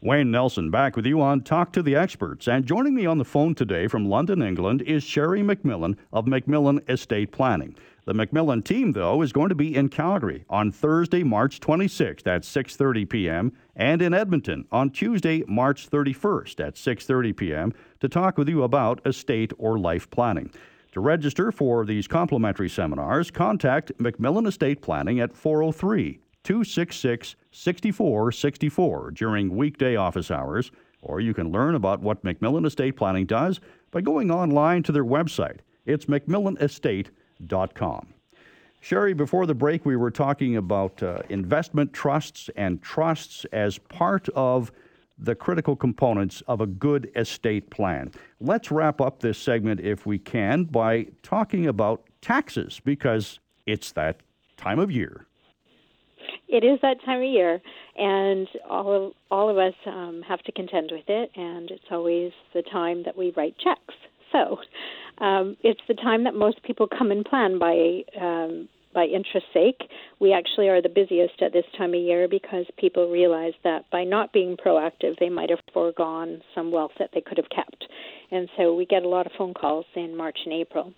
Wayne Nelson back with you on Talk to the Experts. And joining me on the phone today from London, England is Sherry MacMillan of MacMillan Estate Planning. The MacMillan team, though, is going to be in Calgary on Thursday, March 26th at 6:30 p.m. and in Edmonton on Tuesday, March 31st at 6:30 p.m. to talk with you about estate or life planning. To register for these complimentary seminars, contact MacMillan Estate Planning at 403 266 6464 during weekday office hours, or you can learn about what MacMillan Estate Planning does by going online to their website. It's MacMillanEstate.com. Sherry, before the break, we were talking about uh, investment trusts and trusts as part of the critical components of a good estate plan. Let's wrap up this segment, if we can, by talking about taxes because it's that time of year it is that time of year, and all of all of us um, have to contend with it. And it's always the time that we write checks. So um, it's the time that most people come and plan by um, by interest sake. We actually are the busiest at this time of year because people realize that by not being proactive, they might have foregone some wealth that they could have kept. And so we get a lot of phone calls in March and April.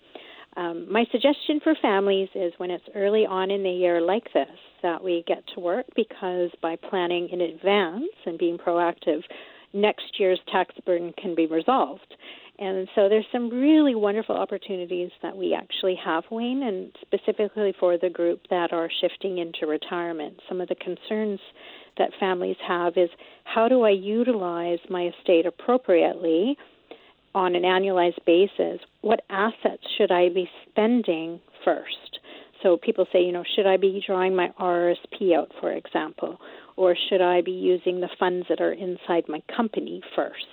Um, my suggestion for families is when it's early on in the year like this, that we get to work because by planning in advance and being proactive, next year's tax burden can be resolved. And so there's some really wonderful opportunities that we actually have, Wayne, and specifically for the group that are shifting into retirement. Some of the concerns that families have is how do I utilize my estate appropriately on an annualized basis? What assets should I be spending first? So people say, you know, should I be drawing my RSP out, for example, or should I be using the funds that are inside my company first?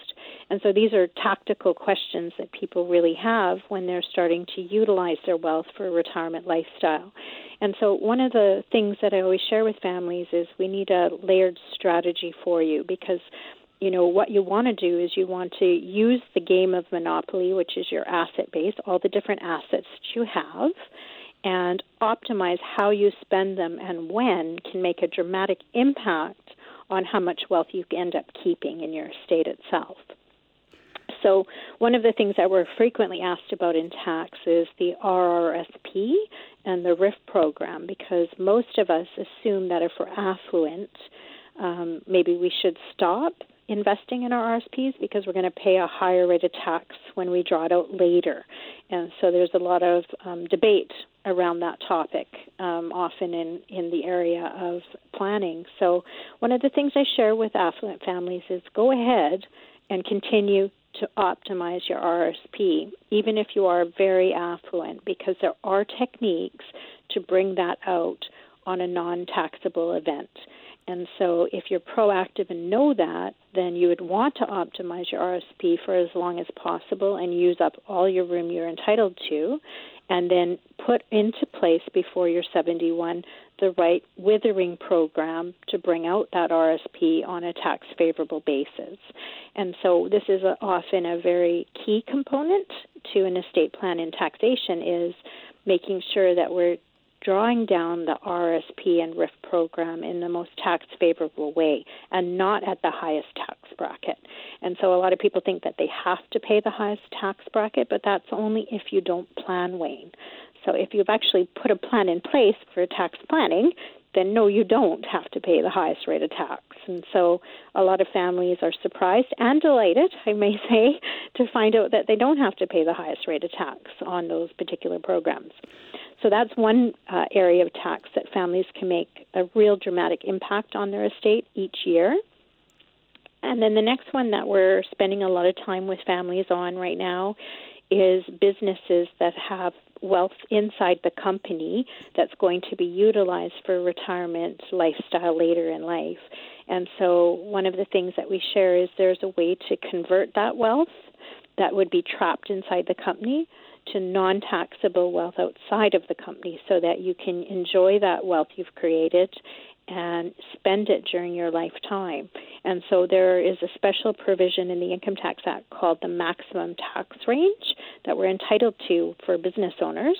And so these are tactical questions that people really have when they're starting to utilize their wealth for a retirement lifestyle. And so one of the things that I always share with families is we need a layered strategy for you because you know what you want to do is you want to use the game of monopoly which is your asset base all the different assets that you have and optimize how you spend them and when can make a dramatic impact on how much wealth you end up keeping in your estate itself. So, one of the things that we're frequently asked about in tax is the RRSP and the RRIF program because most of us assume that if we're affluent, um, maybe we should stop investing in our RSPs because we're going to pay a higher rate of tax when we draw it out later. And so there's a lot of um, debate around that topic, um, often in, in the area of planning. So, one of the things I share with affluent families is go ahead and continue to optimize your RSP, even if you are very affluent, because there are techniques to bring that out on a non taxable event. And so, if you're proactive and know that, then you would want to optimize your RSP for as long as possible and use up all your room you're entitled to, and then put into place before you're 71 the right withering program to bring out that RSP on a tax favorable basis. And so, this is a, often a very key component to an estate plan in taxation is making sure that we're drawing down the RSP and RRIF program in the most tax favorable way and not at the highest tax bracket. And so a lot of people think that they have to pay the highest tax bracket, but that's only if you don't plan, Wayne. So if you've actually put a plan in place for tax planning, then no, you don't have to pay the highest rate of tax. And so a lot of families are surprised and delighted, I may say, to find out that they don't have to pay the highest rate of tax on those particular programs. So that's one uh, area of tax that families can make a real dramatic impact on their estate each year. And then the next one that we're spending a lot of time with families on right now is businesses that have wealth inside the company that's going to be utilized for retirement lifestyle later in life. And so one of the things that we share is there's a way to convert that wealth that would be trapped inside the company to non taxable wealth outside of the company so that you can enjoy that wealth you've created and spend it during your lifetime. And so there is a special provision in the Income Tax Act called the maximum tax range that we're entitled to for business owners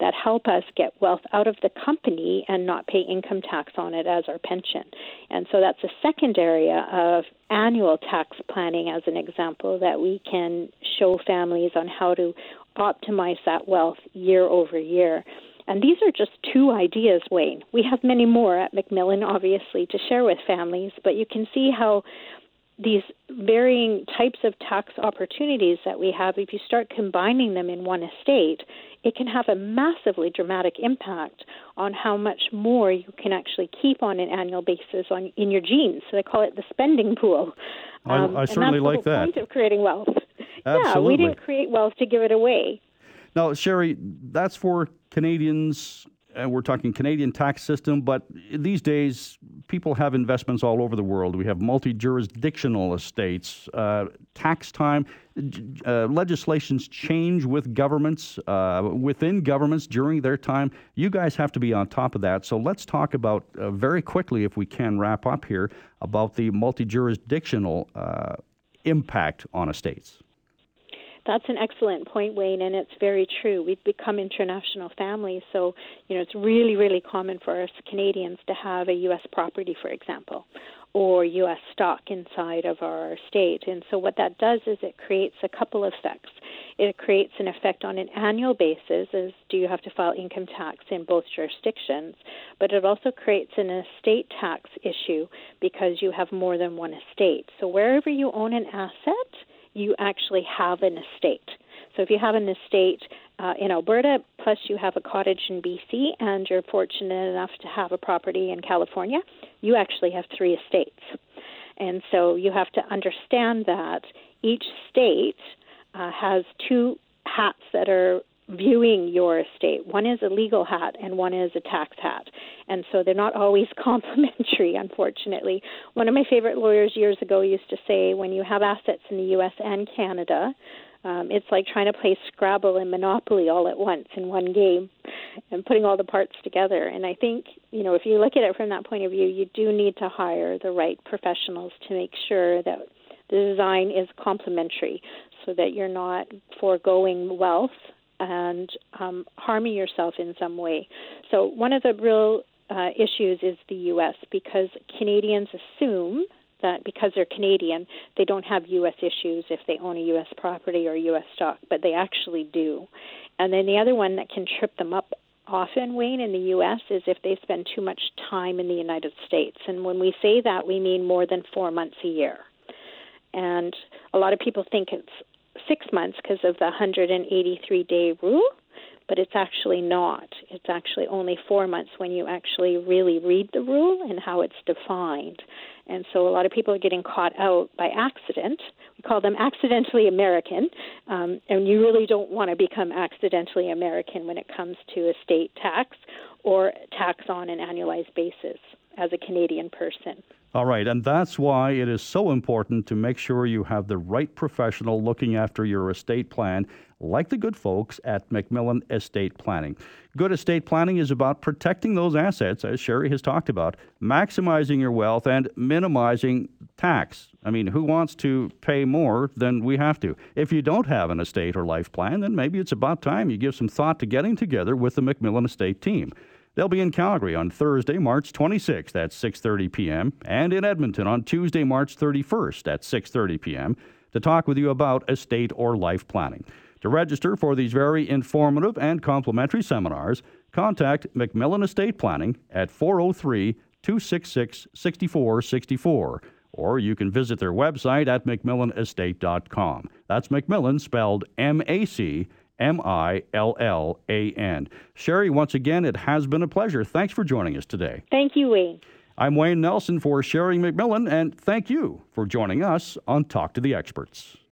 that help us get wealth out of the company and not pay income tax on it as our pension. And so that's a second area of annual tax planning, as an example, that we can show families on how to optimize that wealth year over year. And these are just two ideas, Wayne. We have many more at MacMillan, obviously, to share with families, but you can see how these varying types of tax opportunities that we have, if you start combining them in one estate, it can have a massively dramatic impact on how much more you can actually keep on an annual basis on in your jeans. So they call it the spending pool. Um, I, I certainly like that. Point of creating wealth. Absolutely. Yeah, we didn't create wealth to give it away. Now, Sherry, that's for Canadians, and we're talking Canadian tax system, but these days people have investments all over the world. We have multi jurisdictional estates, uh, tax time. Uh, legislations change with governments, uh, within governments during their time. You guys have to be on top of that. So let's talk about uh, very quickly, if we can wrap up here, about the multi jurisdictional uh, impact on estates. That's an excellent point, Wayne, and it's very true. We've become international families, so you know it's really, really common for us Canadians to have a U.S. property, for example, or U.S. stock inside of our state. And so what that does is it creates a couple of effects. It creates an effect on an annual basis, as do you have to file income tax in both jurisdictions, but it also creates an estate tax issue because you have more than one estate. So wherever you own an asset you actually have an estate. So if you have an estate uh, in Alberta, plus you have a cottage in BC, and you're fortunate enough to have a property in California, you actually have three estates. And so you have to understand that each state uh, has two hats that are viewing your estate. One is a legal hat and one is a tax hat. And so they're not always complementary, unfortunately. One of my favorite lawyers years ago used to say when you have assets in the US and Canada, um, it's like trying to play Scrabble and Monopoly all at once in one game and putting all the parts together. And I think, you know, if you look at it from that point of view, you do need to hire the right professionals to make sure that the design is complementary so that you're not foregoing wealth and um, harming yourself in some way. So, one of the real uh, issues is the U.S. because Canadians assume that because they're Canadian, they don't have U.S. issues if they own a U.S. property or U.S. stock, but they actually do. And then the other one that can trip them up often, Wayne, in the U.S. is if they spend too much time in the United States. And when we say that, we mean more than four months a year. And a lot of people think it's six months because of the 183 day rule, but it's actually not. It's actually only four months when you actually really read the rule and how it's defined. And so a lot of people are getting caught out by accident. We call them accidentally American, um, and you really don't want to become accidentally American when it comes to estate tax or tax on an annualized basis as a Canadian person. All right, and that's why it is so important to make sure you have the right professional looking after your estate plan, like the good folks at MacMillan Estate Planning. Good estate planning is about protecting those assets, as Sherry has talked about, maximizing your wealth, and minimizing tax. I mean, who wants to pay more than we have to? If you don't have an estate or life plan, then maybe it's about time you give some thought to getting together with the MacMillan Estate team. They'll be in Calgary on Thursday, March 26th at 6:30 p.m. and in Edmonton on Tuesday, March 31st at 6:30 p.m. to talk with you about estate or life planning. To register for these very informative and complimentary seminars, contact MacMillan Estate Planning at 403 266 6464 or you can visit their website at macmillanestate.com. That's MacMillan spelled M A C M I L L A N. Sherry, once again, it has been a pleasure. Thanks for joining us today. Thank you, Wayne. I'm Wayne Nelson for Sherry MacMillan, and thank you for joining us on Talk to the Experts.